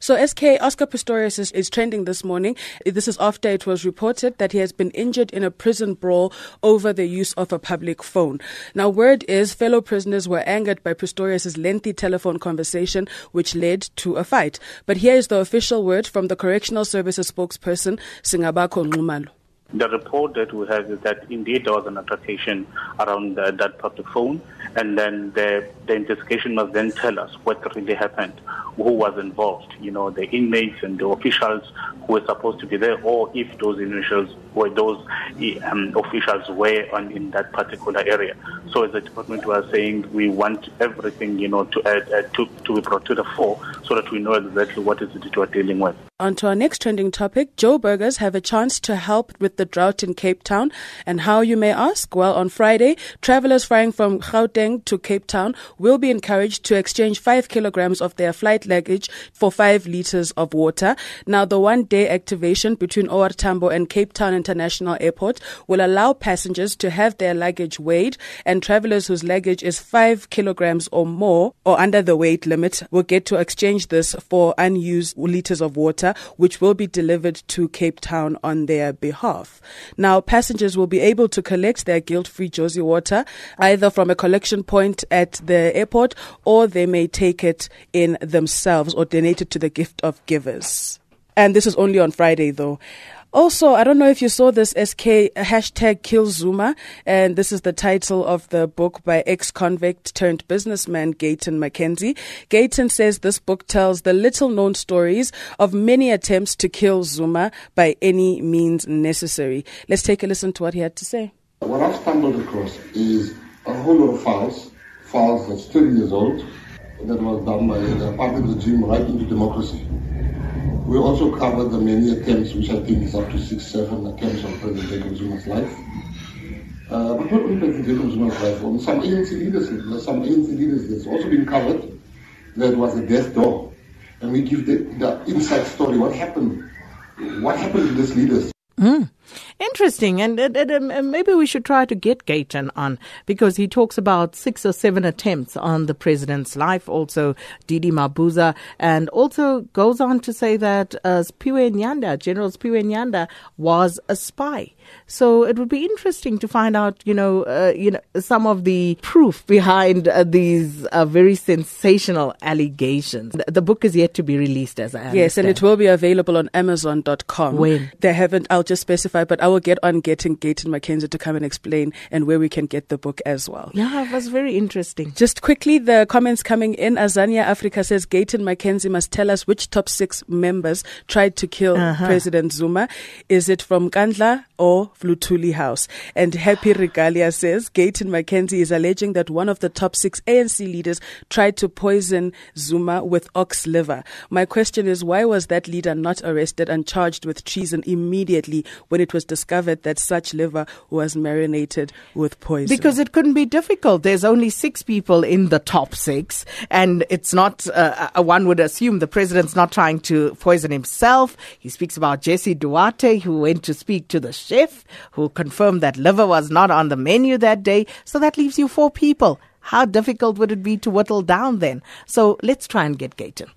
So SK Oscar Pistorius is, is, trending this morning. This is after it was reported that he has been injured in a prison brawl over the use of a public phone. Now, word is fellow prisoners were angered by Pistorius's lengthy telephone conversation, which led to a fight. But here is the official word from the Correctional Services spokesperson, Singabakho Nxumalo. The report that we have is that indeed there was an altercation around uh, that public phone, and then the, the investigation must then tell us what really happened, who was involved, you know, the inmates and the officials who were supposed to be there, or if those officials were those um, officials were on in that particular area. So as a department, was saying we want everything, you know, to, to, to be brought to the fore so that we know exactly what is it we're dealing with. On to our next trending topic. Joburgers have a chance to help with the drought in Cape Town. And how, you may ask? Well, on Friday, travelers flying from Gauteng to Cape Town will be encouraged to exchange five kilograms of their flight luggage for five liters of water. Now, the one day activation between OR Tambo and Cape Town International Airport will allow passengers to have their luggage weighed and travelers whose luggage is five kilograms or more or under the weight limit will get to exchange this for unused liters of water which will be delivered to Cape Town on their behalf. Now, passengers will be able to collect their guilt-free Jozi water either from a collection point at the airport or they may take it in themselves or donate it to the gift of givers. And this is only on Friday, though. Also, I don't know if you saw this SK hashtag kill Zuma, and this is the title of the book by ex convict turned businessman Gayton McKenzie. Gayton says this book tells the little known stories of many attempts to kill Zuma by any means necessary. Let's take a listen to what he had to say. What I've stumbled across is a whole lot of files, files that's 30 years old, that was done by the apartheid regime right into democracy. We also covered the many attempts, which I think is up to six, seven attempts on President Jacob Zuma's life. Uh, but not only President Jacob Zuma's life, on some ANC leaders, some ANC leaders that's also been covered. That was a death door. And we give the, the inside story. What happened? What happened to these leaders? Mm. Interesting, and, and, and, maybe we should try to get Gayton on because he talks about six or seven attempts on the president's life, also DD Mabuza, and also goes on to say that uh, Sphiwe Nyanda, General Sphiwe Nyanda, was a spy. So it would be interesting to find out, you know, uh, you know, some of the proof behind uh, these uh, very sensational allegations. The book is yet to be released, as I understand. Yes, and it will be available on Amazon.com. When they haven't, I'll just specify, but I will get on getting Gayton McKenzie to come and explain and where we can get the book as well. Yeah, it was very interesting. Just quickly, the comments coming in. Azania Africa says Gayton McKenzie must tell us which top six members tried to kill uh-huh. President Zuma. Is it from Nkandla or Luthuli House? And Happy Regalia says Gayton McKenzie is alleging that one of the top six ANC leaders tried to poison Zuma with ox liver. My question is, why was that leader not arrested and charged with treason immediately when it was discovered that such liver was marinated with poison. Because it couldn't be difficult. There's only six people in the top six, and it's not, uh, uh, one would assume the president's not trying to poison himself. He speaks about Jesse Duarte, who went to speak to the chef, who confirmed that liver was not on the menu that day. So that leaves you four people. How difficult would it be to whittle down then? So let's try and get Gayton.